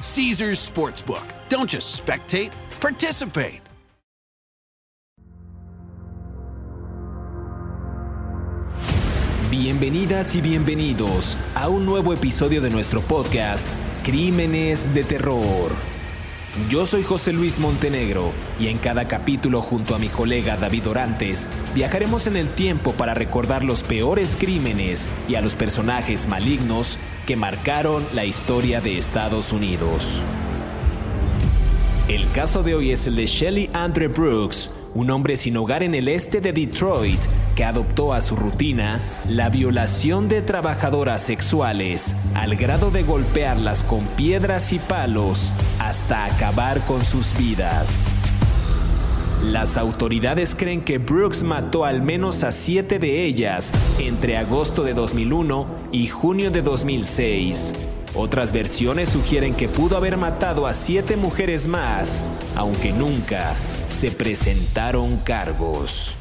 Caesar's Sportsbook. Don't just spectate, participate. Bienvenidas y bienvenidos a un nuevo episodio de nuestro podcast Crímenes de Terror. Yo soy José Luis Montenegro y en cada capítulo junto a mi colega David Orantes viajaremos en el tiempo para recordar los peores crímenes y a los personajes malignos que marcaron la historia de Estados Unidos. El caso de hoy es el de Shelley Andre Brooks, un hombre sin hogar en el este de Detroit que adoptó a su rutina la violación de trabajadoras sexuales al grado de golpearlas con piedras y palos hasta acabar con sus vidas. Las autoridades creen que Brooks mató al menos a siete de ellas entre agosto de 2001 y junio de 2006. Otras versiones sugieren que pudo haber matado a siete mujeres más, aunque nunca se presentaron cargos.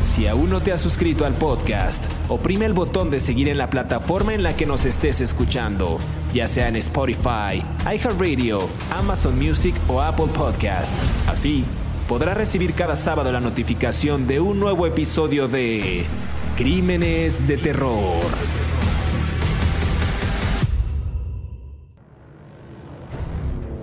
Si aún no te has suscrito al podcast, oprime el botón de seguir en la plataforma en la que nos estés escuchando, ya sea en Spotify, iHeartRadio, Amazon Music o Apple Podcast. Así, podrás recibir cada sábado la notificación de un nuevo episodio de Crímenes de Terror.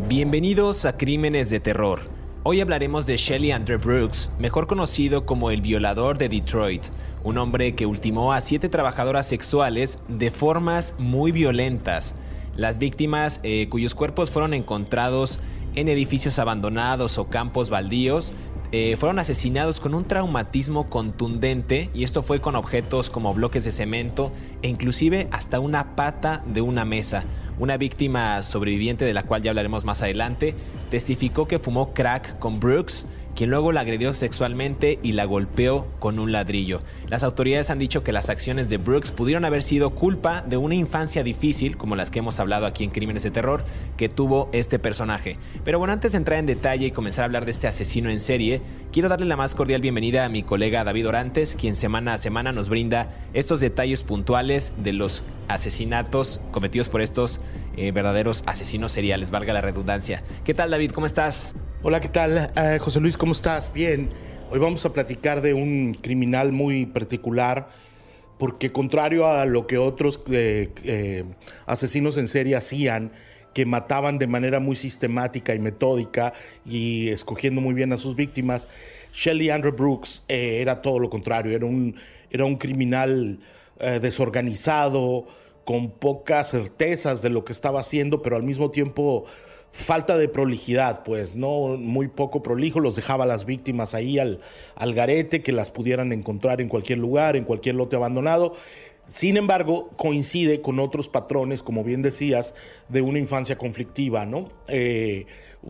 Bienvenidos a Crímenes de Terror. Hoy hablaremos de Shelley Andre Brooks, mejor conocido como el violador de Detroit, un hombre que ultimó a siete trabajadoras sexuales de formas muy violentas. Las víctimas, eh, cuyos cuerpos fueron encontrados en edificios abandonados o campos baldíos, eh, fueron asesinados con un traumatismo contundente y esto fue con objetos como bloques de cemento e inclusive hasta una pata de una mesa. Una víctima sobreviviente de la cual ya hablaremos más adelante testificó que fumó crack con Brooks quien luego la agredió sexualmente y la golpeó con un ladrillo. Las autoridades han dicho que las acciones de Brooks pudieron haber sido culpa de una infancia difícil, como las que hemos hablado aquí en Crímenes de Terror, que tuvo este personaje. Pero bueno, antes de entrar en detalle y comenzar a hablar de este asesino en serie, quiero darle la más cordial bienvenida a mi colega David Orantes, quien semana a semana nos brinda estos detalles puntuales de los asesinatos cometidos por estos eh, verdaderos asesinos seriales, valga la redundancia. ¿Qué tal David? ¿Cómo estás? Hola, ¿qué tal? Eh, José Luis, ¿cómo estás? Bien. Hoy vamos a platicar de un criminal muy particular, porque contrario a lo que otros eh, asesinos en serie hacían, que mataban de manera muy sistemática y metódica y escogiendo muy bien a sus víctimas, Shelley Andrew Brooks era todo lo contrario, era un, era un criminal desorganizado, con pocas certezas de lo que estaba haciendo, pero al mismo tiempo falta de prolijidad, pues, ¿no? Muy poco prolijo, los dejaba las víctimas ahí al, al garete, que las pudieran encontrar en cualquier lugar, en cualquier lote abandonado. Sin embargo, coincide con otros patrones, como bien decías, de una infancia conflictiva, ¿no? Eh,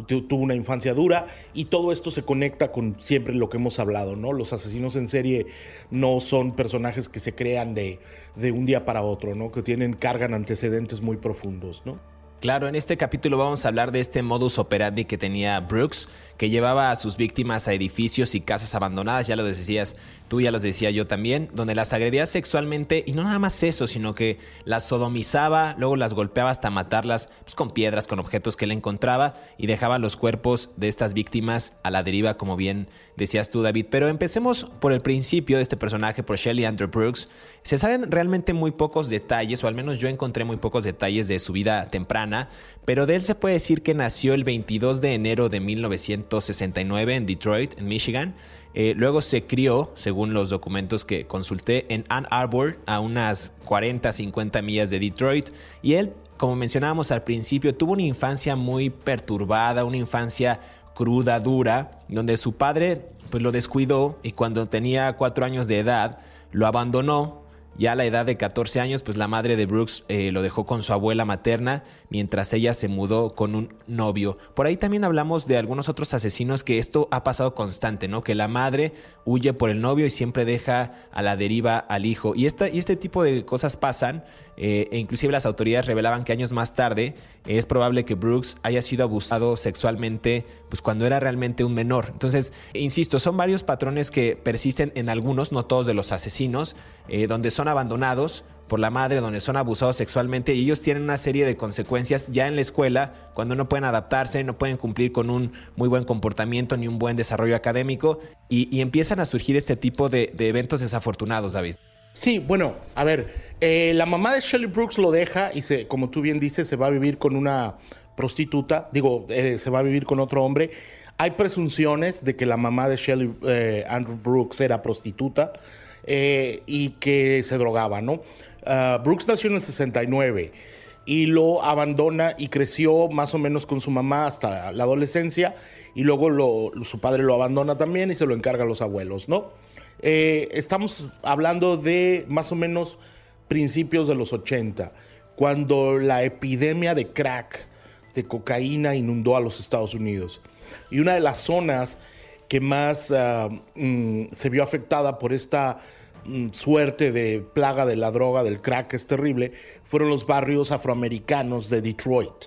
tuvo una infancia dura y todo esto se conecta con siempre lo que hemos hablado, ¿no? Los asesinos en serie no son personajes que se crean de, de un día para otro, ¿no? Que tienen, cargan antecedentes muy profundos, ¿no? Claro, en este capítulo vamos a hablar de este modus operandi que tenía Brooks, que llevaba a sus víctimas a edificios y casas abandonadas, ya lo decías tú, ya los decía yo también, donde las agredía sexualmente y no nada más eso, sino que las sodomizaba, luego las golpeaba hasta matarlas pues, con piedras, con objetos que él encontraba y dejaba los cuerpos de estas víctimas a la deriva, como bien decías tú, David. Pero empecemos por el principio de este personaje, por Shelley Andrew Brooks. Se saben realmente muy pocos detalles, o al menos yo encontré muy pocos detalles de su vida temprana, pero de él se puede decir que nació el 22 de enero de 1969 en Detroit, en Michigan. Eh, luego se crió, según los documentos que consulté, en Ann Arbor, a unas 40, 50 millas de Detroit. Y él, como mencionábamos al principio, tuvo una infancia muy perturbada, una infancia cruda, dura, donde su padre pues, lo descuidó y cuando tenía cuatro años de edad lo abandonó ya a la edad de 14 años, pues la madre de Brooks eh, lo dejó con su abuela materna mientras ella se mudó con un novio. Por ahí también hablamos de algunos otros asesinos que esto ha pasado constante, ¿no? Que la madre huye por el novio y siempre deja a la deriva al hijo. Y, esta, y este tipo de cosas pasan eh, e inclusive las autoridades revelaban que años más tarde es probable que Brooks haya sido abusado sexualmente pues cuando era realmente un menor. Entonces, insisto, son varios patrones que persisten en algunos, no todos de los asesinos, eh, donde son abandonados por la madre, donde son abusados sexualmente y ellos tienen una serie de consecuencias ya en la escuela cuando no pueden adaptarse, no pueden cumplir con un muy buen comportamiento ni un buen desarrollo académico y, empiezan a surgir este tipo de eventos desafortunados, David. Sí, bueno, a ver, eh, la mamá de Shelley Brooks lo deja y se, como tú bien dices, se va a vivir con una prostituta, digo, eh, se va a vivir con otro hombre. Hay presunciones de que la mamá de Shelley eh, Andrew Brooks era prostituta y que se drogaba, ¿no? Ah, Brooks nació en el 69 y lo abandona y creció más o menos con su mamá hasta la adolescencia y luego su padre lo abandona también y se lo encarga a los abuelos, ¿no? Eh, estamos hablando de más o menos principios de los 80, cuando la epidemia de crack, de cocaína, inundó a los Estados Unidos. Y una de las zonas que más ah, mm, se vio afectada por esta mm, suerte de plaga de la droga, del crack, es terrible, fueron los barrios afroamericanos de Detroit.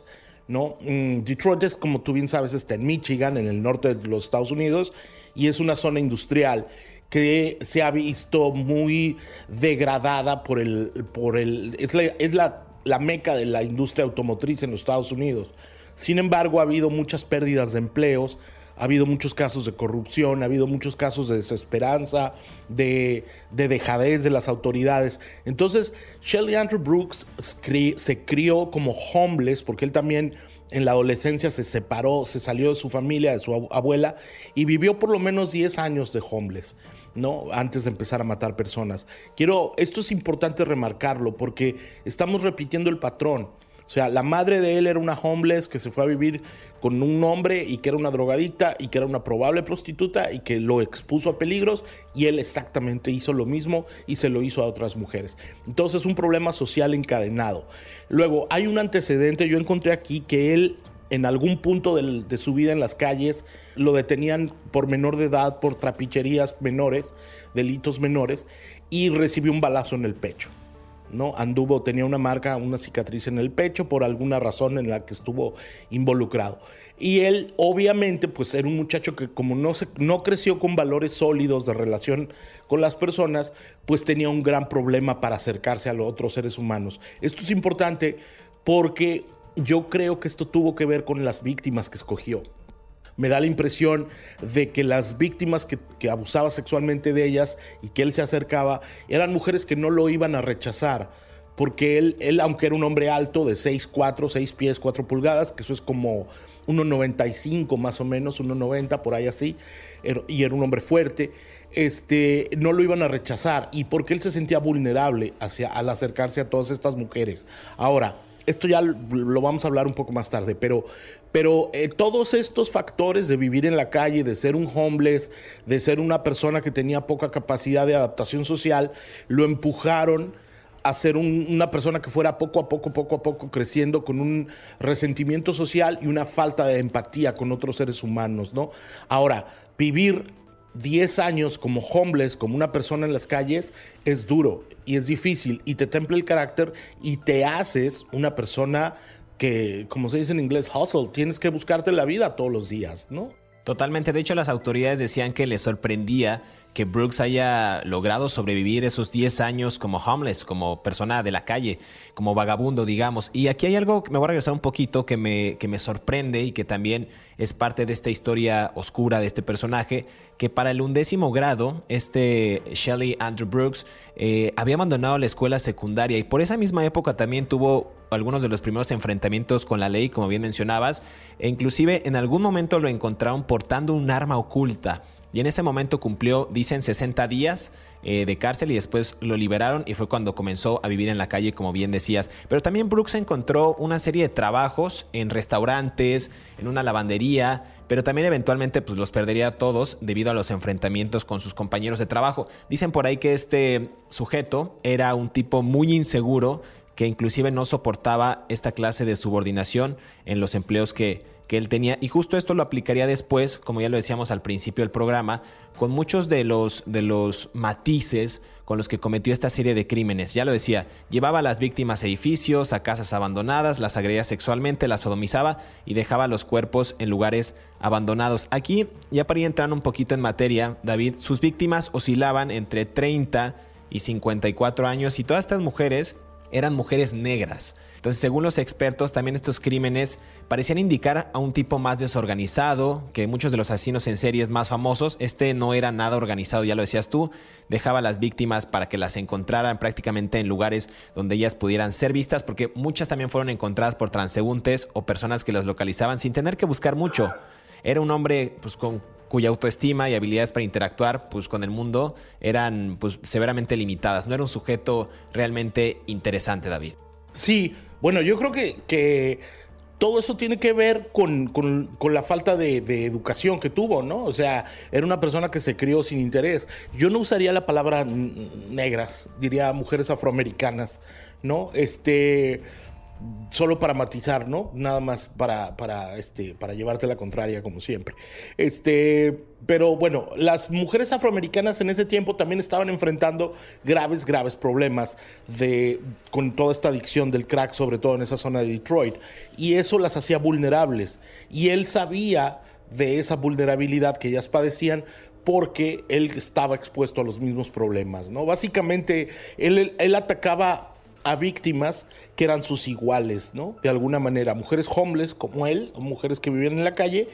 Mm, Detroit es, como tú bien sabes, está en Michigan, en el norte de los Estados Unidos, y es una zona industrial que se ha visto muy degradada por el, por el, es la, es la, la meca de la industria automotriz en los Estados Unidos. Sin embargo, ha habido muchas pérdidas de empleos, ha habido muchos casos de corrupción, ha habido muchos casos de desesperanza, de, de dejadez de las autoridades. Entonces, Shelly Andrew Brooks se crió como homeless, porque él también en la adolescencia se separó, se salió de su familia, de su abuela, y vivió por lo menos 10 años de homeless. ¿no? Antes de empezar a matar personas. Quiero, esto es importante remarcarlo porque estamos repitiendo el patrón. O sea, la madre de él era una homeless que se fue a vivir con un hombre y que era una drogadicta y que era una probable prostituta y que lo expuso a peligros y él exactamente hizo lo mismo y se lo hizo a otras mujeres. Entonces, un problema social encadenado. Luego, hay un antecedente, yo encontré aquí que él en algún punto de su vida en las calles lo detenían por menor de edad, por trapicherías menores, delitos menores, y recibió un balazo en el pecho. ¿No? Anduvo, tenía una marca, una cicatriz en el pecho por alguna razón en la que estuvo involucrado. Y él, obviamente, pues era un muchacho que como no, se, no creció con valores sólidos de relación con las personas, pues tenía un gran problema para acercarse a los otros seres humanos. Esto es importante porque yo creo que esto tuvo que ver con las víctimas que escogió. Me da la impresión de que las víctimas que, abusaba sexualmente de ellas y que él se acercaba eran mujeres que no lo iban a rechazar. Porque él, él aunque era un hombre alto de 6'4, 6 pies, 4 pulgadas, que eso es como 1,95 más o menos, 1,90 por ahí así, er, y era un hombre fuerte, este, no lo iban a rechazar. Y porque él se sentía vulnerable hacia, al acercarse a todas estas mujeres. Ahora, esto ya lo vamos a hablar un poco más tarde, pero, pero eh, todos estos factores de vivir en la calle, de ser un homeless, de ser una persona que tenía poca capacidad de adaptación social, lo empujaron a ser una persona que fuera poco a poco, poco a poco creciendo con un resentimiento social y una falta de empatía con otros seres humanos, ¿no? Ahora, vivir 10 años como homeless, como una persona en las calles, es duro y es difícil y te templa el carácter y te haces una persona que, como se dice en inglés, hustle, tienes que buscarte la vida todos los días, ¿no? Totalmente, de hecho las autoridades decían que les sorprendía que Brooks haya logrado sobrevivir esos 10 años como homeless, como persona de la calle, como vagabundo, digamos. Y aquí hay algo que me voy a regresar un poquito que me, que me sorprende y que también es parte de esta historia oscura de este personaje, que para el undécimo grado, este Shelley Andrew Brooks eh, había abandonado la escuela secundaria y por esa misma época también tuvo algunos de los primeros enfrentamientos con la ley, como bien mencionabas, e inclusive en algún momento lo encontraron portando un arma oculta. Y en ese momento cumplió, dicen, 60 días eh, de cárcel y después lo liberaron y fue cuando comenzó a vivir en la calle, como bien decías. Pero también Brooks encontró una serie de trabajos en restaurantes, en una lavandería, pero también eventualmente pues, los perdería todos debido a los enfrentamientos con sus compañeros de trabajo. Dicen por ahí que este sujeto era un tipo muy inseguro que inclusive no soportaba esta clase de subordinación en los empleos que, que él tenía. Y justo esto lo aplicaría después, como ya lo decíamos al principio del programa, con muchos de los, de los matices con los que cometió esta serie de crímenes. Ya lo decía, llevaba a las víctimas a edificios, a casas abandonadas, las agredía sexualmente, las sodomizaba y dejaba los cuerpos en lugares abandonados. Aquí, ya para ir entrando un poquito en materia, David, sus víctimas oscilaban entre 30 y 54 años y todas estas mujeres eran mujeres negras. Entonces, según los expertos, también estos crímenes parecían indicar a un tipo más desorganizado, que muchos de los asesinos en series más famosos, este no era nada organizado, ya lo decías tú, dejaba a las víctimas para que las encontraran prácticamente en lugares donde ellas pudieran ser vistas, porque muchas también fueron encontradas por transeúntes o personas que los localizaban sin tener que buscar mucho. Era un hombre pues, con cuya autoestima y habilidades para interactuar pues, con el mundo eran pues, severamente limitadas. No era un sujeto realmente interesante, David. Sí, bueno, yo creo que, que todo eso tiene que ver con, la falta de, educación que tuvo, ¿no? O sea, era una persona que se crió sin interés. Yo no usaría la palabra negras, diría mujeres afroamericanas, ¿no? Este solo para matizar, ¿no? Nada más para, para, este, para llevarte la contraria, como siempre. Este, pero bueno, las mujeres afroamericanas en ese tiempo también estaban enfrentando graves, graves problemas de, con toda esta adicción del crack, sobre todo en esa zona de Detroit. Y eso las hacía vulnerables. Y él sabía de esa vulnerabilidad que ellas padecían porque él estaba expuesto a los mismos problemas, ¿no? Básicamente, él, él atacaba a víctimas que eran sus iguales, ¿no? De alguna manera, mujeres homeless como él, mujeres que vivían en la calle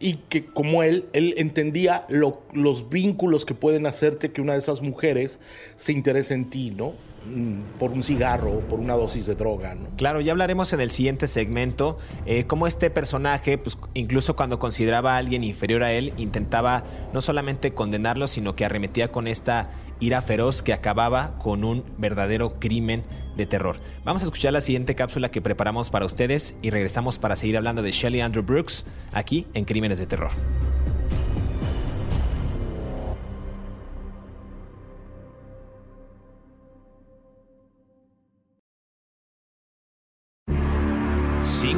y que como él, él entendía los vínculos que pueden hacerte que una de esas mujeres se interese en ti, ¿no? Mm, por un cigarro, por una dosis de droga. ¿no? Claro, ya hablaremos en el siguiente segmento eh, cómo este personaje, pues, incluso cuando consideraba a alguien inferior a él, intentaba no solamente condenarlo, sino que arremetía con esta ira feroz que acababa con un verdadero crimen de terror. Vamos a escuchar la siguiente cápsula que preparamos para ustedes y regresamos para seguir hablando de Shelley Andrew Brooks aquí en Crímenes de Terror.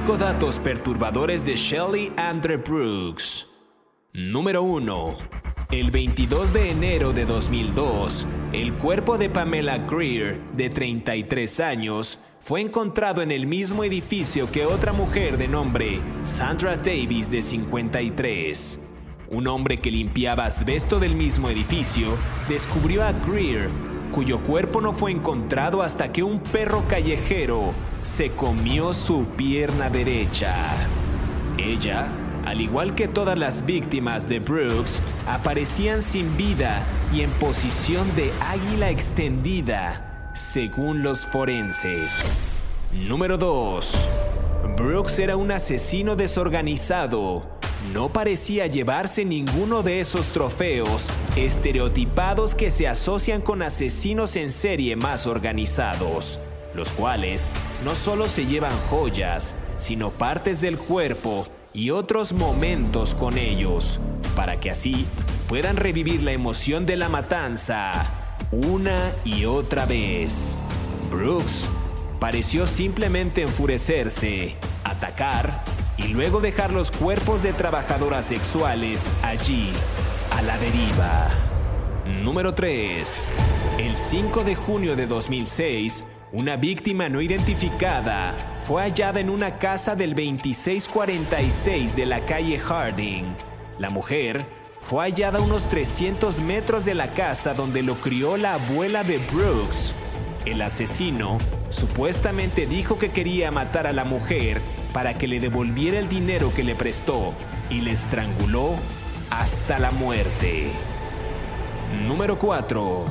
Cinco datos perturbadores de Shelley Andrew Brooks. Número 1. El 22 de enero de 2002, el cuerpo de Pamela Greer, de 33 años, fue encontrado en el mismo edificio que otra mujer de nombre Sandra Davis, de 53. Un hombre que limpiaba asbesto del mismo edificio descubrió a Greer, cuyo cuerpo no fue encontrado hasta que un perro callejero se comió su pierna derecha. Ella al igual que todas las víctimas de Brooks, aparecían sin vida y en posición de águila extendida, según los forenses. Número 2. Brooks era un asesino desorganizado. No parecía llevarse ninguno de esos trofeos estereotipados que se asocian con asesinos en serie más organizados, los cuales no solo se llevan joyas, sino partes del cuerpo y otros momentos con ellos, para que así puedan revivir la emoción de la matanza una y otra vez. Brooks pareció simplemente enfurecerse, atacar y luego dejar los cuerpos de trabajadoras sexuales allí, a la deriva. Número 3. El 5 de junio de 2006, una víctima no identificada fue hallada en una casa del 2646 de la calle Harding. La mujer fue hallada a unos 300 metros de la casa donde lo crió la abuela de Brooks. El asesino supuestamente dijo que quería matar a la mujer para que le devolviera el dinero que le prestó y le estranguló hasta la muerte. Número 4.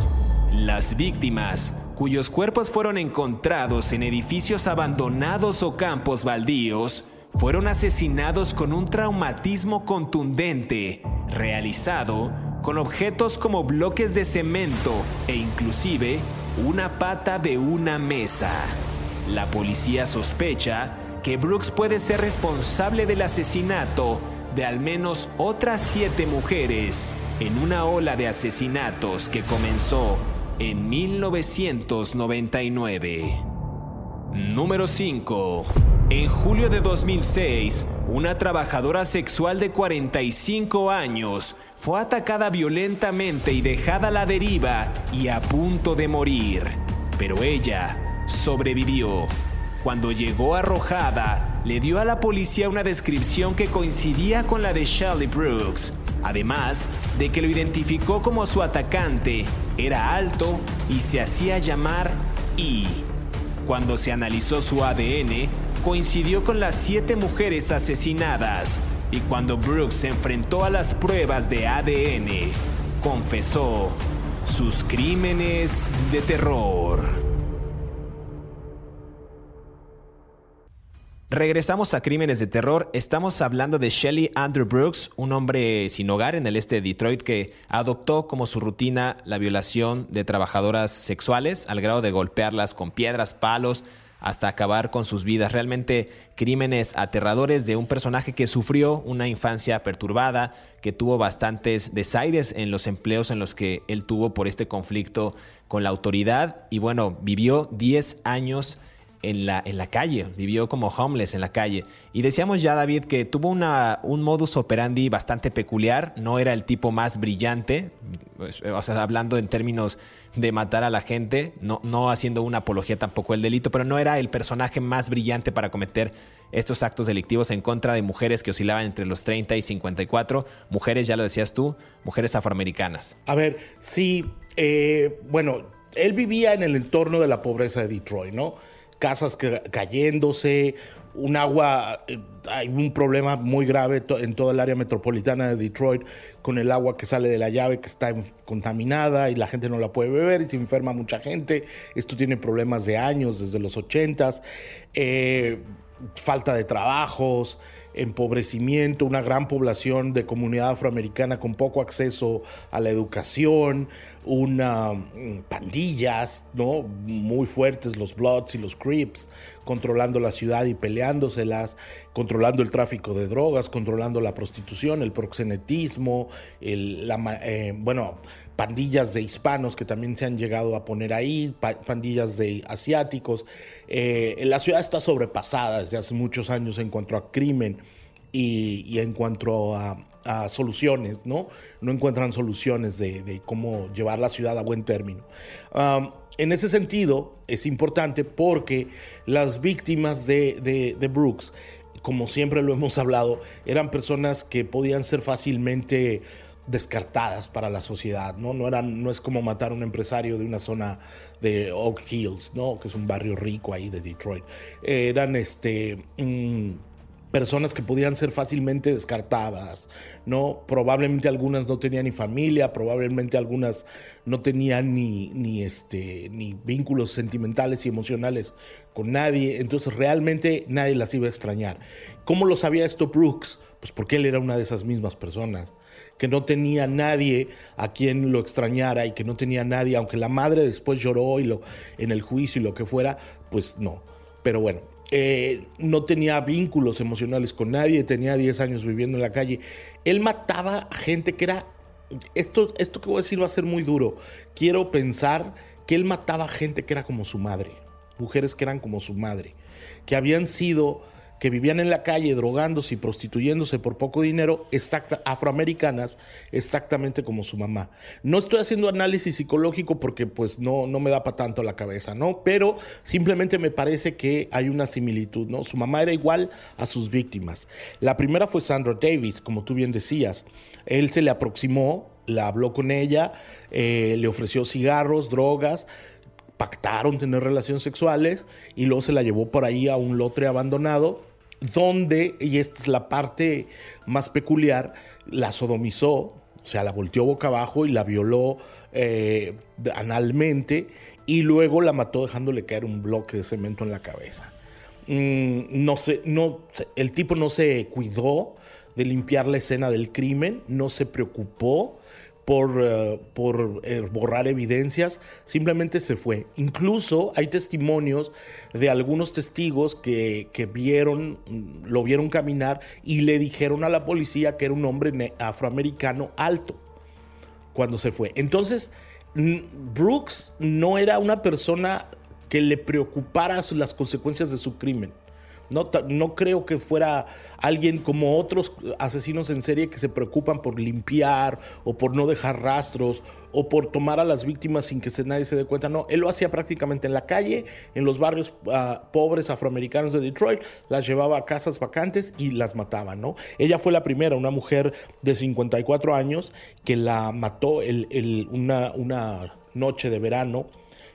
Las víctimas cuyos cuerpos fueron encontrados en edificios abandonados o campos baldíos fueron asesinados con un traumatismo contundente realizado con objetos como bloques de cemento e inclusive una pata de una mesa. La policía sospecha que Brooks puede ser responsable del asesinato de al menos otras siete mujeres en una ola de asesinatos que comenzó en 1999. Número 5. En julio de 2006, una trabajadora sexual de 45 años fue atacada violentamente y dejada a la deriva y a punto de morir. Pero ella sobrevivió. Cuando llegó arrojada, le dio a la policía una descripción que coincidía con la de Shelley Brooks, además de que lo identificó como su atacante, era alto y se hacía llamar E. Cuando se analizó su ADN, coincidió con las siete mujeres asesinadas y cuando Brooks se enfrentó a las pruebas de ADN, confesó sus crímenes de terror. Regresamos a Crímenes de Terror. Estamos hablando de Shelly Andrew Brooks, un hombre sin hogar en el este de Detroit que adoptó como su rutina la violación de trabajadoras sexuales al grado de golpearlas con piedras, palos, hasta acabar con sus vidas. Realmente crímenes aterradores de un personaje que sufrió una infancia perturbada, que tuvo bastantes desaires en los empleos en los que él tuvo por este conflicto con la autoridad y bueno, vivió 10 años en la, en la calle, vivió como homeless en la calle. Y decíamos ya, David, que tuvo una, un modus operandi bastante peculiar, no era el tipo más brillante, pues, o sea, hablando en términos de matar a la gente, no, no haciendo una apología tampoco del delito, pero no era el personaje más brillante para cometer estos actos delictivos en contra de mujeres que oscilaban entre los 30 y 54, mujeres, ya lo decías tú, mujeres afroamericanas. A ver, sí, eh, bueno, él vivía en el entorno de la pobreza de Detroit, ¿no? Casas cayéndose, un agua, eh, hay un problema muy grave en toda el área metropolitana de Detroit con el agua que sale de la llave que está contaminada y la gente no la puede beber y se enferma mucha gente. Esto tiene problemas de años, desde los 80 eh, falta de trabajos, empobrecimiento, una gran población de comunidad afroamericana con poco acceso a la educación, una mm, pandillas, ¿no? Muy fuertes los Bloods y los Crips, controlando la ciudad y peleándoselas, controlando el tráfico de drogas, controlando la prostitución, el proxenetismo, el, la, eh, bueno, pandillas de hispanos que también se han llegado a poner ahí, pandillas de asiáticos. Eh, la ciudad está sobrepasada desde hace muchos años en cuanto a crimen y, en cuanto a, soluciones, ¿no? No encuentran soluciones de, cómo llevar la ciudad a buen término. en ese sentido, es importante porque las víctimas de, Brooks, como siempre lo hemos hablado, eran personas que podían ser fácilmente descartadas para la sociedad, ¿no? No, no es como matar a un empresario de una zona de Oak Hills, ¿no? Que es un barrio rico ahí de Detroit. eran este, personas que podían ser fácilmente descartadas, ¿no? Probablemente algunas no tenían ni familia, probablemente algunas no tenían ni, ni, este, ni vínculos sentimentales y emocionales con nadie, entonces realmente nadie las iba a extrañar. ¿Cómo lo sabía esto Brooks? Pues porque él era una de esas mismas personas que no tenía nadie a quien lo extrañara y que no tenía nadie, aunque la madre después lloró y lo, en el juicio y lo que fuera, pues no. Pero bueno, eh, no tenía vínculos emocionales con nadie, tenía 10 años viviendo en la calle. Él mataba a gente que era... Esto, esto que voy a decir va a ser muy duro. Quiero pensar que él mataba a gente que era como su madre, mujeres que eran como su madre, que habían sido que vivían en la calle drogándose y prostituyéndose por poco dinero, exacta, afroamericanas, exactamente como su mamá. No estoy haciendo análisis psicológico porque pues no, no me da para tanto la cabeza, ¿no? Pero simplemente me parece que hay una similitud, ¿no? Su mamá era igual a sus víctimas. La primera fue Sandra Davis, como tú bien decías. Él se le aproximó, la habló con ella, eh, le ofreció cigarros, drogas, pactaron tener relaciones sexuales y luego se la llevó por ahí a un lotre abandonado donde, y esta es la parte más peculiar, la sodomizó, o sea, la volteó boca abajo y la violó eh, analmente y luego la mató dejándole caer un bloque de cemento en la cabeza. Mm, no sé, no, el tipo no se cuidó de limpiar la escena del crimen, no se preocupó por, eh, por eh, borrar evidencias, simplemente se fue. Incluso hay testimonios de algunos testigos que, que, vieron, mm, lo vieron caminar y le dijeron a la policía que era un hombre afroamericano alto cuando se fue. Entonces, Brooks no era una persona que le preocupara las consecuencias de su crimen. No, no, creo que fuera alguien como otros asesinos en serie que se preocupan por limpiar o por no dejar rastros o por tomar a las víctimas sin que nadie se dé cuenta. No, él lo hacía prácticamente en la calle, en los barrios ah, pobres afroamericanos de Detroit, las llevaba a casas vacantes y las mataba, ¿no? Ella fue la primera, una mujer de 54 años que la mató una, una noche de verano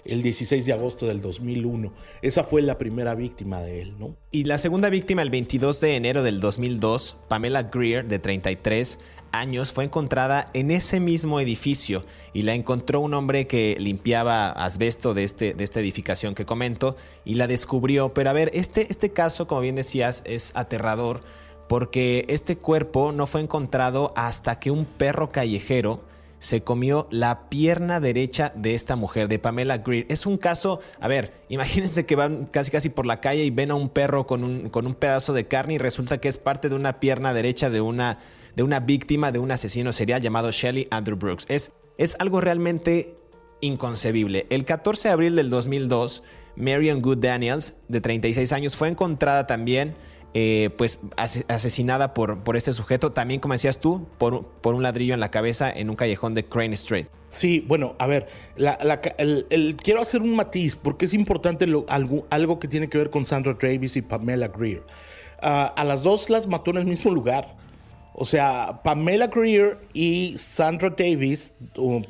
el 16 de agosto del 2001. Esa fue la primera víctima de él, ¿no? Y la segunda víctima el 22 de enero del 2002, Pamela Greer, de 33 años, fue encontrada en ese mismo edificio y la encontró un hombre que limpiaba asbesto de, este, de esta edificación que comento y la descubrió. Pero a ver, este, este caso, como bien decías, es aterrador porque este cuerpo no fue encontrado hasta que un perro callejero se comió la pierna derecha de esta mujer, de Pamela Greer. Es un caso, a ver, imagínense que van casi casi por la calle y ven a un perro con un, con un pedazo de carne y resulta que es parte de una pierna derecha de una, de una víctima de un asesino serial llamado Shelly Andrew Brooks. Es, es algo realmente inconcebible. El 14 de abril del 2002, Marion Good Daniels, de 36 años, fue encontrada también eh, pues asesinada por, por este sujeto, también como decías tú, por, por un ladrillo en la cabeza en un callejón de Crane Street. Sí, bueno, a ver, quiero hacer un matiz porque es importante algo, algo, que tiene que ver con Sandra Davis y Pamela Greer. Ah, a las dos las mató en el mismo lugar. O sea, Pamela Greer y Sandra Davis,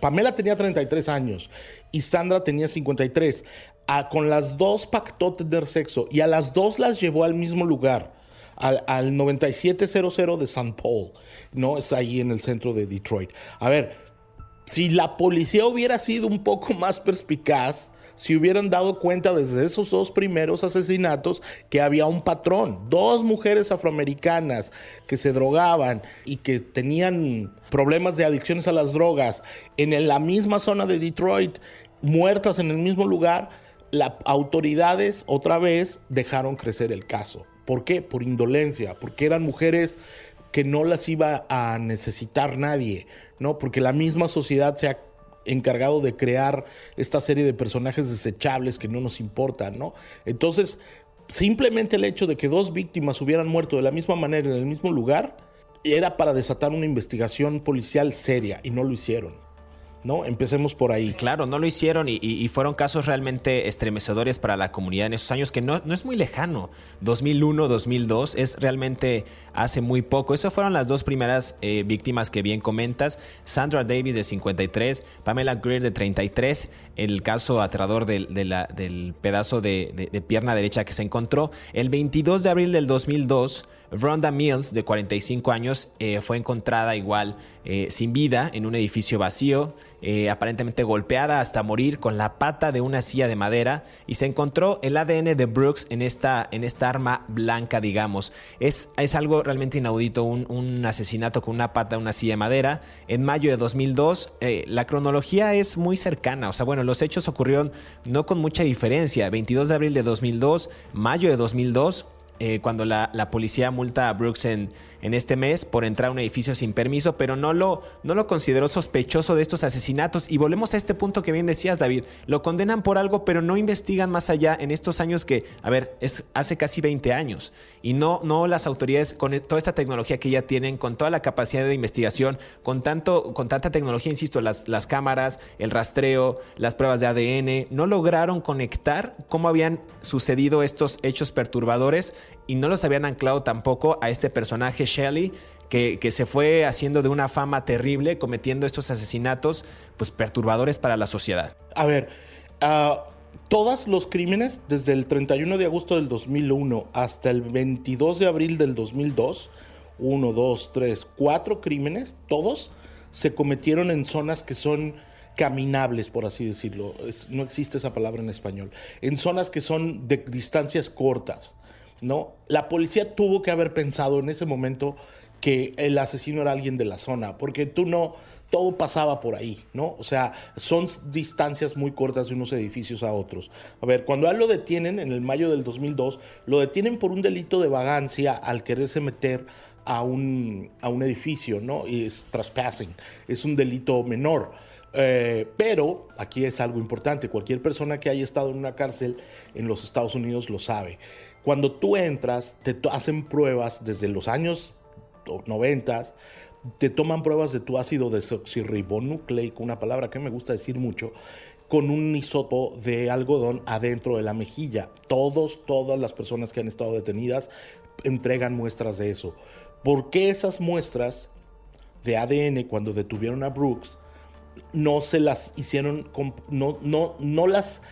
Pamela tenía 33 años y Sandra tenía 53 con las dos pactó tener sexo y a las dos las llevó al mismo lugar, al, al 9700 de St. Paul, ¿no? Es ahí en el centro de Detroit. A ver, si la policía hubiera sido un poco más perspicaz, si hubieran dado cuenta desde esos dos primeros asesinatos que había un patrón, dos mujeres afroamericanas que se drogaban y que tenían problemas de adicciones a las drogas en la misma zona de Detroit, muertas en el mismo lugar, las autoridades otra vez dejaron crecer el caso. ¿Por qué? Por indolencia, porque eran mujeres que no las iba a necesitar nadie, ¿no? Porque la misma sociedad se ha encargado de crear esta serie de personajes desechables que no nos importan, ¿no? Entonces, simplemente el hecho de que dos víctimas hubieran muerto de la misma manera en el mismo lugar era para desatar una investigación policial seria y no lo hicieron. ¿No? Empecemos por ahí. Claro, no lo hicieron y, fueron casos realmente estremecedores para la comunidad en esos años que no, no, es muy lejano. 2001, 2002 es realmente hace muy poco. Esas fueron las dos primeras eh, víctimas que bien comentas. Sandra Davis de 53, Pamela Greer de 33, el caso aterrador del, del pedazo de, de pierna derecha que se encontró. El 22 de abril del 2002, Rhonda Mills, de 45 años, eh, fue encontrada igual eh, sin vida en un edificio vacío, eh, aparentemente golpeada hasta morir con la pata de una silla de madera y se encontró el ADN de Brooks en esta, en esta arma blanca, digamos. Es, es algo realmente inaudito, un, un, asesinato con una pata de una silla de madera. En mayo de 2002, la cronología es muy cercana, o sea, bueno, los hechos ocurrieron no con mucha diferencia. 22 de abril de 2002, mayo de 2002 eh, cuando la, policía multa a Brooks en, en este mes por entrar a un edificio sin permiso, pero no lo, no lo consideró sospechoso de estos asesinatos. Y volvemos a este punto que bien decías, David. Lo condenan por algo, pero no investigan más allá en estos años que, a ver, es hace casi 20 años. Y no, no las autoridades, con toda esta tecnología que ya tienen, con toda la capacidad de investigación, con, tanto, con tanta tecnología, insisto, las, las cámaras, el rastreo, las pruebas de ADN, no lograron conectar cómo habían sucedido estos hechos perturbadores y no los habían anclado tampoco a este personaje Shelley que, se fue haciendo de una fama terrible cometiendo estos asesinatos pues perturbadores para la sociedad. A ver, uh, todos los crímenes desde el 31 de agosto del 2001 hasta el 22 de abril del 2002, uno, dos, tres, cuatro crímenes, todos se cometieron en zonas que son caminables, por así decirlo. no existe esa palabra en español. En zonas que son de distancias cortas. ¿No? La policía tuvo que haber pensado en ese momento que el asesino era alguien de la zona, porque tú no, todo pasaba por ahí, ¿no? O sea, son distancias muy cortas de unos edificios a otros. A ver, cuando a él lo detienen en el mayo del 2002, lo detienen por un delito de vagancia al quererse meter a un, a un edificio, ¿no? Y es trespassing, es un delito menor. Eh, pero aquí es algo importante, cualquier persona que haya estado en una cárcel en los Estados Unidos lo sabe. Cuando tú entras, te hacen pruebas desde los años 90, te toman pruebas de tu ácido desoxirribonucleico, una palabra que me gusta decir mucho, con un hisopo de algodón adentro de la mejilla. Todos, todas las personas que han estado detenidas entregan muestras de eso. ¿Por qué esas muestras de ADN cuando detuvieron a Brooks no se las hicieron, no, no, no las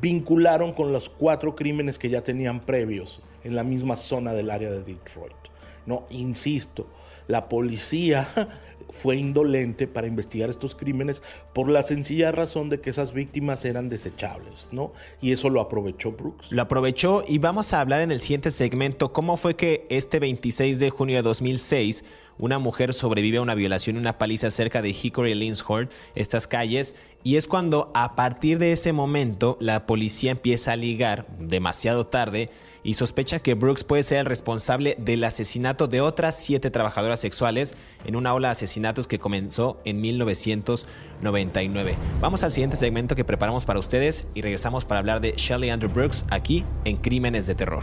vincularon con los cuatro crímenes que ya tenían previos en la misma zona del área de Detroit. No, insisto, la policía fue indolente para investigar estos crímenes por la sencilla razón de que esas víctimas eran desechables, ¿no? Y eso lo aprovechó Brooks. Lo aprovechó y vamos a hablar en el siguiente segmento cómo fue que este 26 de junio de 2006 una mujer sobrevive a una violación y una paliza cerca de Hickory y estas calles, y es cuando a partir de ese momento la policía empieza a ligar demasiado tarde y sospecha que Brooks puede ser el responsable del asesinato de otras siete trabajadoras sexuales en una ola de asesinatos que comenzó en 1999. Vamos al siguiente segmento que preparamos para ustedes y regresamos para hablar de Shelley Andrew Brooks aquí en Crímenes de Terror.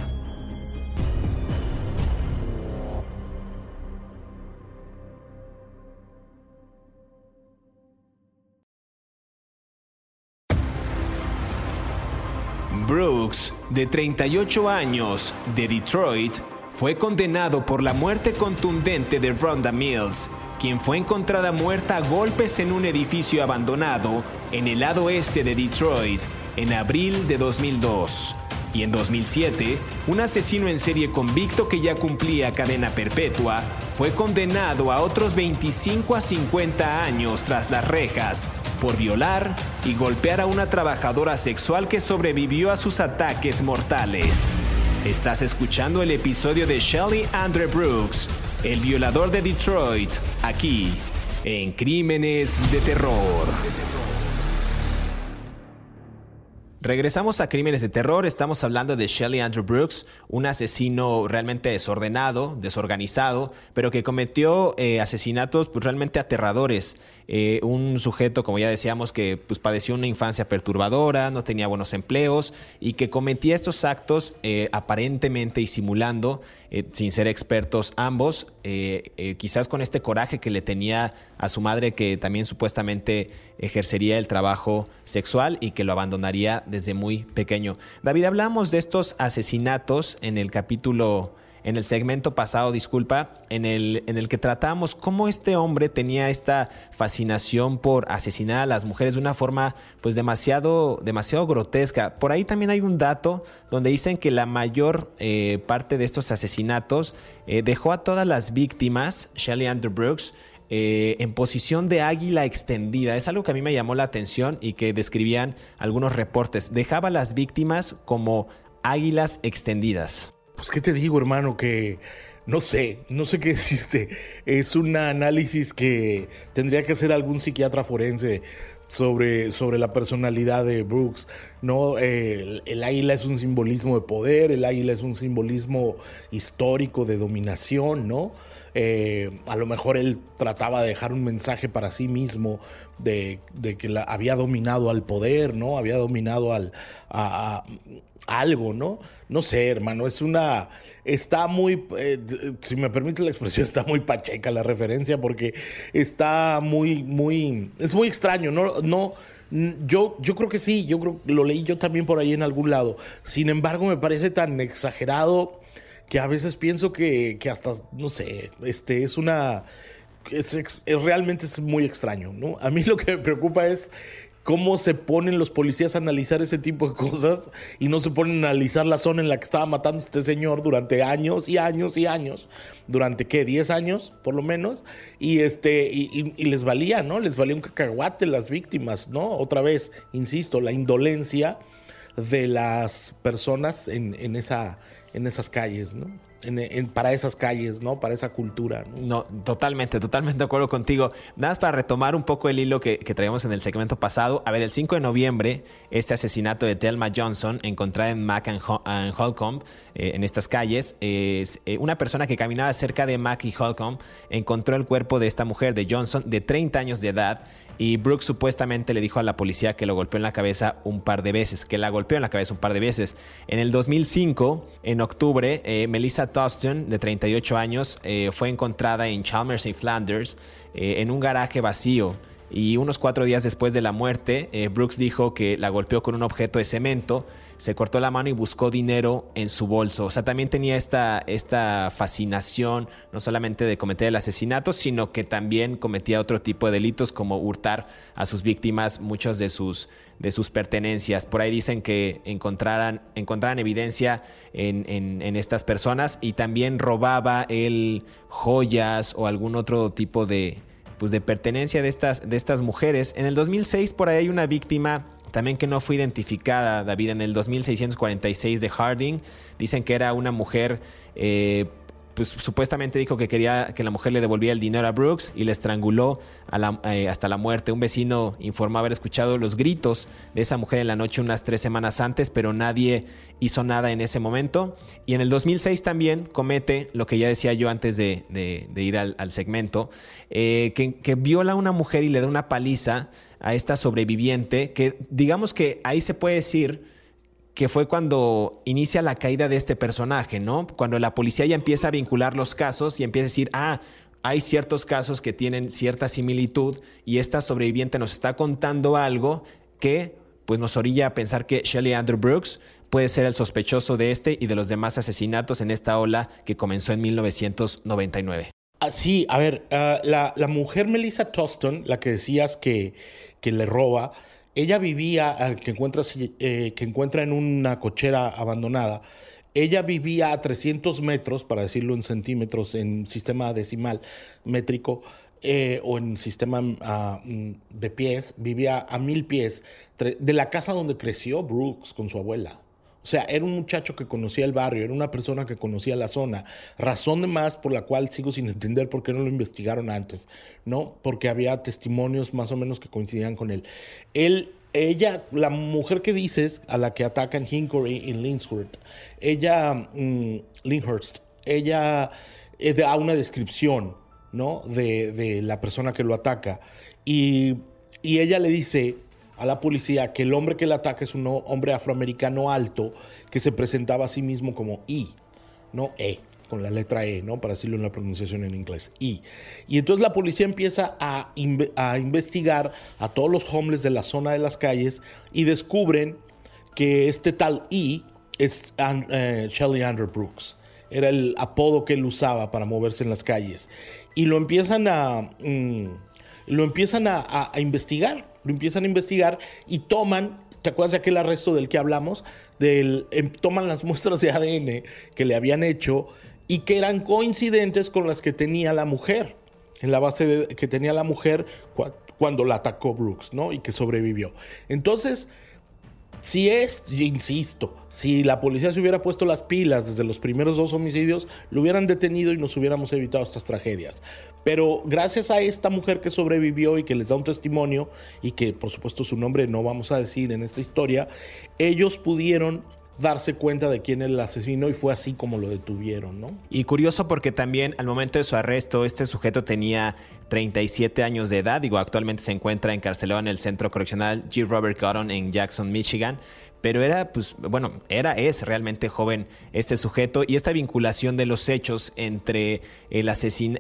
De 38 años, de Detroit, fue condenado por la muerte contundente de Rhonda Mills, quien fue encontrada muerta a golpes en un edificio abandonado en el lado oeste de Detroit en abril de 2002. Y en 2007, un asesino en serie convicto que ya cumplía cadena perpetua fue condenado a otros 25 a 50 años tras las rejas por violar y golpear a una trabajadora sexual que sobrevivió a sus ataques mortales. Estás escuchando el episodio de Shelly Andre Brooks, el violador de Detroit, aquí, en Crímenes de Terror. Regresamos a Crímenes de Terror, estamos hablando de Shelly Andrew Brooks, un asesino realmente desordenado, desorganizado, pero que cometió eh, asesinatos pues, realmente aterradores. Eh, un sujeto, como ya decíamos, que pues, padeció una infancia perturbadora, no tenía buenos empleos y que cometía estos actos eh, aparentemente y simulando, sin ser expertos ambos, quizás con este coraje que le tenía a su madre que también supuestamente ejercería el trabajo sexual y que lo abandonaría desde muy pequeño. David, hablamos de estos asesinatos en el capítulo, en el segmento pasado, disculpa, en el, en el que tratamos cómo este hombre tenía esta fascinación por asesinar a las mujeres de una forma pues demasiado, demasiado grotesca. Por ahí también hay un dato donde dicen que la mayor eh, parte de estos asesinatos eh, dejó a todas las víctimas, Shelly Underbrooks, eh, en posición de águila extendida. Es algo que a mí me llamó la atención y que describían algunos reportes. Dejaba a las víctimas como águilas extendidas. Pues qué te digo, hermano, que no sé, no sé qué existe. Es un análisis que tendría que hacer algún psiquiatra forense sobre, sobre la personalidad de Brooks. ¿no? el, águila es un simbolismo de poder, el águila es un simbolismo histórico de dominación, ¿no? eh, a lo mejor él trataba de dejar un mensaje para sí mismo de, que la, había dominado al poder, ¿no? Había dominado al, a, algo, ¿no? No sé, hermano, es una... Está muy, eh, si me permite la expresión, está muy pacheca la referencia porque está muy, muy, es muy extraño, no, no, yo, yo creo que sí, yo lo leí yo también por ahí en algún lado. Sin embargo, me parece tan exagerado que a veces pienso que, que hasta, no sé, este es una... Es, es, realmente es muy extraño, ¿no? A mí lo que me preocupa es cómo se ponen los policías a analizar ese tipo de cosas y no se ponen a analizar la zona en la que estaba matando este señor durante años y años y años, durante qué, 10 años por lo menos, y este y, les valía, ¿no? Les valía un cacahuate las víctimas, ¿no? Otra vez, insisto, la indolencia de las personas en, en, esa, en esas calles, ¿no? Para esas calles, ¿no? Para esa cultura. ¿no? totalmente, totalmente de acuerdo contigo. Nada más para retomar un poco el hilo que, traíamos en el segmento pasado. A ver, el 5 de noviembre, este asesinato de Thelma Johnson, encontrada en Mac and, Holcomb, eh, en estas calles, es eh, una persona que caminaba cerca de Mac y Holcomb, encontró el cuerpo de esta mujer, de Johnson, de 30 años de edad, y Brooks supuestamente le dijo a la policía que lo golpeó en la cabeza un par de veces, que la golpeó en la cabeza un par de veces. En el 2005, en octubre, eh, Melissa Toston, de 38 años, eh, fue encontrada en Chalmers y Flanders eh, en un garaje vacío. Y unos cuatro días después de la muerte, Brooks dijo que la golpeó con un objeto de cemento se cortó la mano y buscó dinero en su bolso. O sea, también tenía esta, esta fascinación, no solamente de cometer el asesinato, sino que también cometía otro tipo de delitos como hurtar a sus víctimas muchas de sus, de sus pertenencias. Por ahí dicen que encontraran, encontraran evidencia en, en, estas personas y también robaba él joyas o algún otro tipo de, pues de pertenencia de estas, de estas mujeres. En el 2006 por ahí hay una víctima también que no fue identificada, David, en el 2646 de Harding. Dicen que era una mujer, eh, pues supuestamente dijo que quería que la mujer le devolviera el dinero a Brooks y le estranguló eh, hasta la muerte. Un vecino informó haber escuchado los gritos de esa mujer en la noche unas tres semanas antes, pero nadie hizo nada en ese momento. Y en el 2006 también comete lo que ya decía yo antes de, ir al, segmento, eh, que, que viola a una mujer y le da una paliza a esta sobreviviente, que digamos que ahí se puede decir que fue cuando inicia la caída de este personaje, ¿no? Cuando la policía ya empieza a vincular los casos y empieza a decir, ah, hay ciertos casos que tienen cierta similitud y esta sobreviviente nos está contando algo que pues nos orilla a pensar que Shelley Andrew Brooks puede ser el sospechoso de este y de los demás asesinatos en esta ola que comenzó en 1999. Ah, sí, a ver, ah, la, la, mujer Melissa Toston, la que decías que, que le roba, ella vivía, que encuentra, eh, que encuentra en una cochera abandonada, ella vivía a 300 metros, para decirlo en centímetros, en sistema decimal métrico, eh, o en sistema ah, mm, de pies, vivía a mil pies de la casa donde creció Brooks con su abuela. O sea, era un muchacho que conocía el barrio, era una persona que conocía la zona. Razón de más por la cual sigo sin entender por qué no lo investigaron antes, ¿no? Porque había testimonios más o menos que coincidían con él. Él, ella, la mujer que dices, a la que atacan Hinkery en Linshurst, ella, mm, ella eh, da una descripción, ¿no? De, de, la persona que lo ataca. Y, y ella le dice a la policía que el hombre que le ataca es un hombre afroamericano alto que se presentaba a sí mismo como I, no E, con la letra E, ¿no? Para decirlo en la pronunciación en inglés, I. Y entonces la policía empieza a, a investigar a todos los homeless de la zona de las calles y descubren que este tal I es uh, Shelly Andrew Brooks. Era el apodo que él usaba para moverse en las calles. Y lo empiezan a, mm, lo empiezan a investigar lo empiezan a investigar y toman, ¿te acuerdas de aquel arresto del que hablamos? Em, toman las muestras de ADN que le habían hecho y que eran coincidentes con las que tenía la mujer, en la base que tenía la mujer cuando la atacó Brooks, ¿no? Y que sobrevivió. Entonces, si es, insisto, si la policía se hubiera puesto las pilas desde los primeros dos homicidios, lo hubieran detenido y nos hubiéramos evitado estas tragedias. Pero gracias a esta mujer que sobrevivió y que les da un testimonio y que por supuesto su nombre no vamos a decir en esta historia, ellos pudieron darse cuenta de quién era el asesino y fue así como lo detuvieron, ¿no? Y curioso porque también al momento de su arresto este sujeto tenía 37 años de edad, digo, actualmente se encuentra encarcelado en el centro correccional G. Robert Cotton en Jackson, Michigan, pero era, pues, bueno, era, es realmente joven este sujeto y esta vinculación de los hechos entre el asesin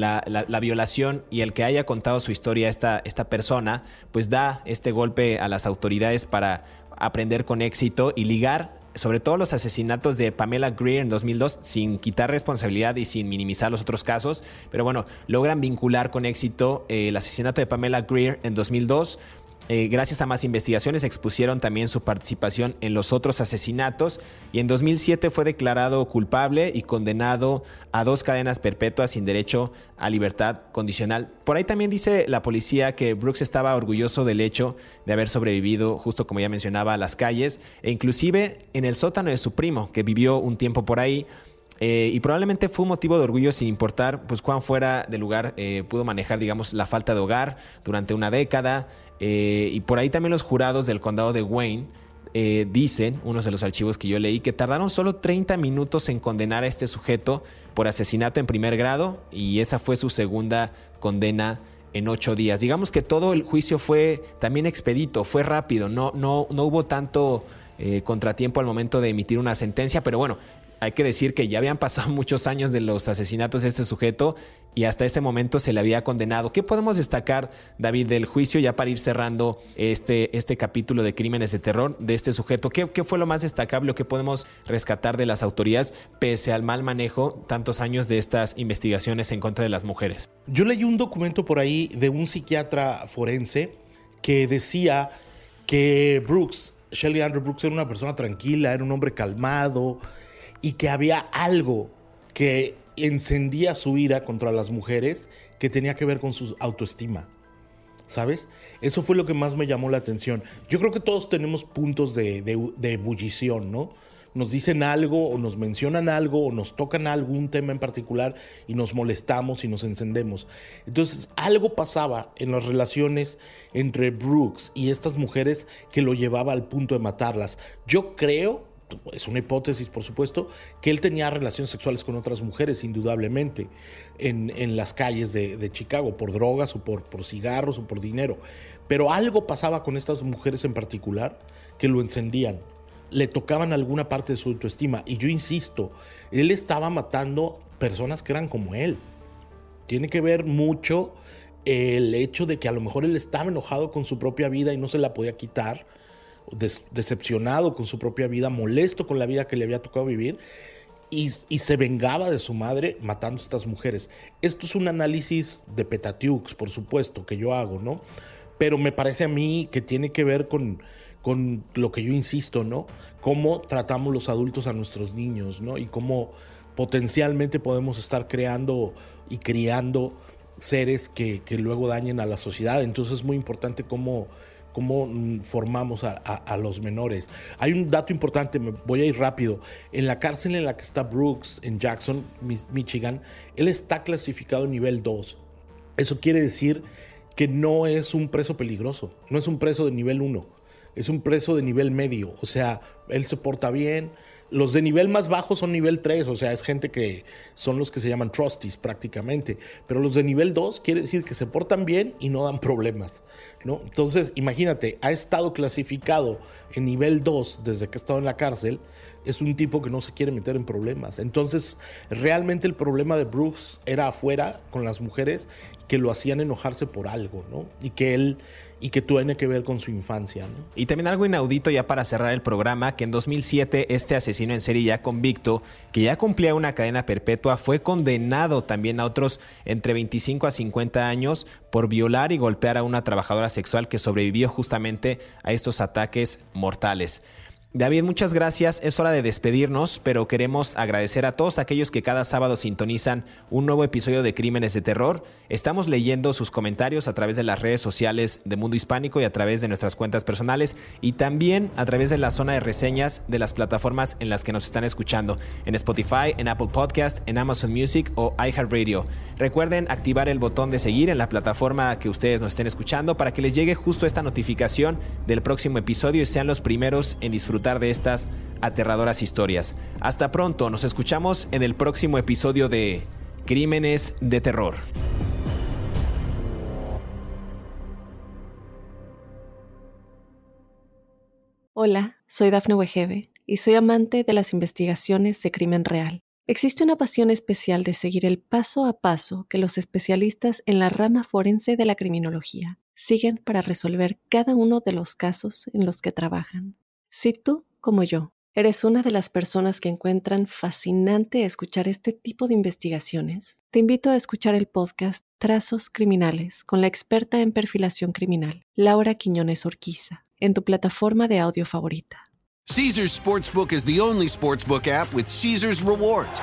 la, la, violación y el que haya contado su historia esta, esta persona, pues da este golpe a las autoridades para aprender con éxito y ligar sobre todo los asesinatos de Pamela Greer en 2002, sin quitar responsabilidad y sin minimizar los otros casos, pero bueno, logran vincular con éxito eh, el asesinato de Pamela Greer en 2002 eh, gracias a más investigaciones expusieron también su participación en los otros asesinatos y en 2007 fue declarado culpable y condenado a dos cadenas perpetuas sin derecho a libertad condicional. Por ahí también dice la policía que Brooks estaba orgulloso del hecho de haber sobrevivido, justo como ya mencionaba, a las calles e inclusive en el sótano de su primo, que vivió un tiempo por ahí. Eh, y probablemente fue un motivo de orgullo sin importar pues cuán fuera de lugar eh, pudo manejar digamos la falta de hogar durante una década eh, y por ahí también los jurados del condado de Wayne eh, dicen, unos de los archivos que yo leí, que tardaron solo 30 minutos en condenar a este sujeto por asesinato en primer grado y esa fue su segunda condena en ocho días. Digamos que todo el juicio fue también expedito, fue rápido, no, no, no hubo tanto eh, contratiempo al momento de emitir una sentencia, pero bueno, hay que decir que ya habían pasado muchos años de los asesinatos de este sujeto y hasta ese momento se le había condenado. ¿Qué podemos destacar, David, del juicio ya para ir cerrando este, este capítulo de crímenes de terror de este sujeto? ¿Qué, ¿Qué, fue lo más destacable o qué podemos rescatar de las autoridades pese al mal manejo tantos años de estas investigaciones en contra de las mujeres? Yo leí un documento por ahí de un psiquiatra forense que decía que Brooks, Shelley Andrew Brooks, era una persona tranquila, era un hombre calmado y que había algo que encendía su ira contra las mujeres que tenía que ver con su autoestima. ¿Sabes? Eso fue lo que más me llamó la atención. Yo creo que todos tenemos puntos de, ebullición, ¿no? Nos dicen algo o nos mencionan algo o nos tocan algún tema en particular y nos molestamos y nos encendemos. Entonces, algo pasaba en las relaciones entre Brooks y estas mujeres que lo llevaba al punto de matarlas. Yo creo es una hipótesis, por supuesto, que él tenía relaciones sexuales con otras mujeres, indudablemente, en, las calles de, Chicago, por drogas o por, por cigarros o por dinero. Pero algo pasaba con estas mujeres en particular que lo encendían, le tocaban alguna parte de su autoestima. Y yo insisto, él estaba matando personas que eran como él. Tiene que ver mucho el hecho de que a lo mejor él estaba enojado con su propia vida y no se la podía quitar decepcionado con su propia vida, molesto con la vida que le había tocado vivir y, se vengaba de su madre matando a estas mujeres. Esto es un análisis de Petatiux, por supuesto, que yo hago, ¿no? Pero me parece a mí que tiene que ver con, con lo que yo insisto, ¿no? Cómo tratamos los adultos a nuestros niños, ¿no? Y cómo potencialmente podemos estar creando y criando seres que, que luego dañen a la sociedad. Entonces es muy importante cómo cómo mm, formamos a, los menores. Hay un dato importante, me voy a ir rápido. En la cárcel en la que está Brooks, en Jackson, Michigan, él está clasificado nivel 2. Eso quiere decir que no es un preso peligroso, no es un preso de nivel 1, es un preso de nivel medio. O sea, él se porta bien, los de nivel más bajo son nivel 3, o sea, es gente que son los que se llaman trustees prácticamente. Pero los de nivel 2 quiere decir que se portan bien y no dan problemas. ¿no? Entonces, imagínate, ha estado clasificado en nivel 2 desde que ha estado en la cárcel. Es un tipo que no se quiere meter en problemas. Entonces, realmente el problema de Brooks era afuera con las mujeres que lo hacían enojarse por algo, ¿no? Y que él y que tiene que ver con su infancia. Y también algo inaudito ya para cerrar el programa, que en 2007 este asesino en serie ya convicto, que ya cumplía una cadena perpetua, fue condenado también a otros entre 25 a 50 años por violar y golpear a una trabajadora sexual que sobrevivió justamente a estos ataques mortales. David, muchas gracias. Es hora de despedirnos, pero queremos agradecer a todos aquellos que cada sábado sintonizan un nuevo episodio de Crímenes de Terror. Estamos leyendo sus comentarios a través de las redes sociales de Mundo Hispánico y a través de nuestras cuentas personales y también a través de la zona de reseñas de las plataformas en las que nos están escuchando, en Spotify, en Apple Podcast, en Amazon Music o iHeartRadio. Recuerden activar el botón de seguir en la plataforma que ustedes nos estén escuchando para que les llegue justo esta notificación del próximo episodio y sean los primeros en disfrutar de estas aterradoras historias. Hasta pronto, nos escuchamos en el próximo episodio de Crímenes de Terror. Hola, soy Dafne Wegebe y soy amante de las investigaciones de crimen real. Existe una pasión especial de seguir el paso a paso que los especialistas en la rama forense de la criminología siguen para resolver cada uno de los casos en los que trabajan. Si tú, como yo, eres una de las personas que encuentran fascinante escuchar este tipo de investigaciones, te invito a escuchar el podcast Trazos Criminales con la experta en perfilación criminal, Laura Quiñones Orquiza en tu plataforma de audio favorita. Caesar's Sportsbook is the only sportsbook app with Caesar's rewards.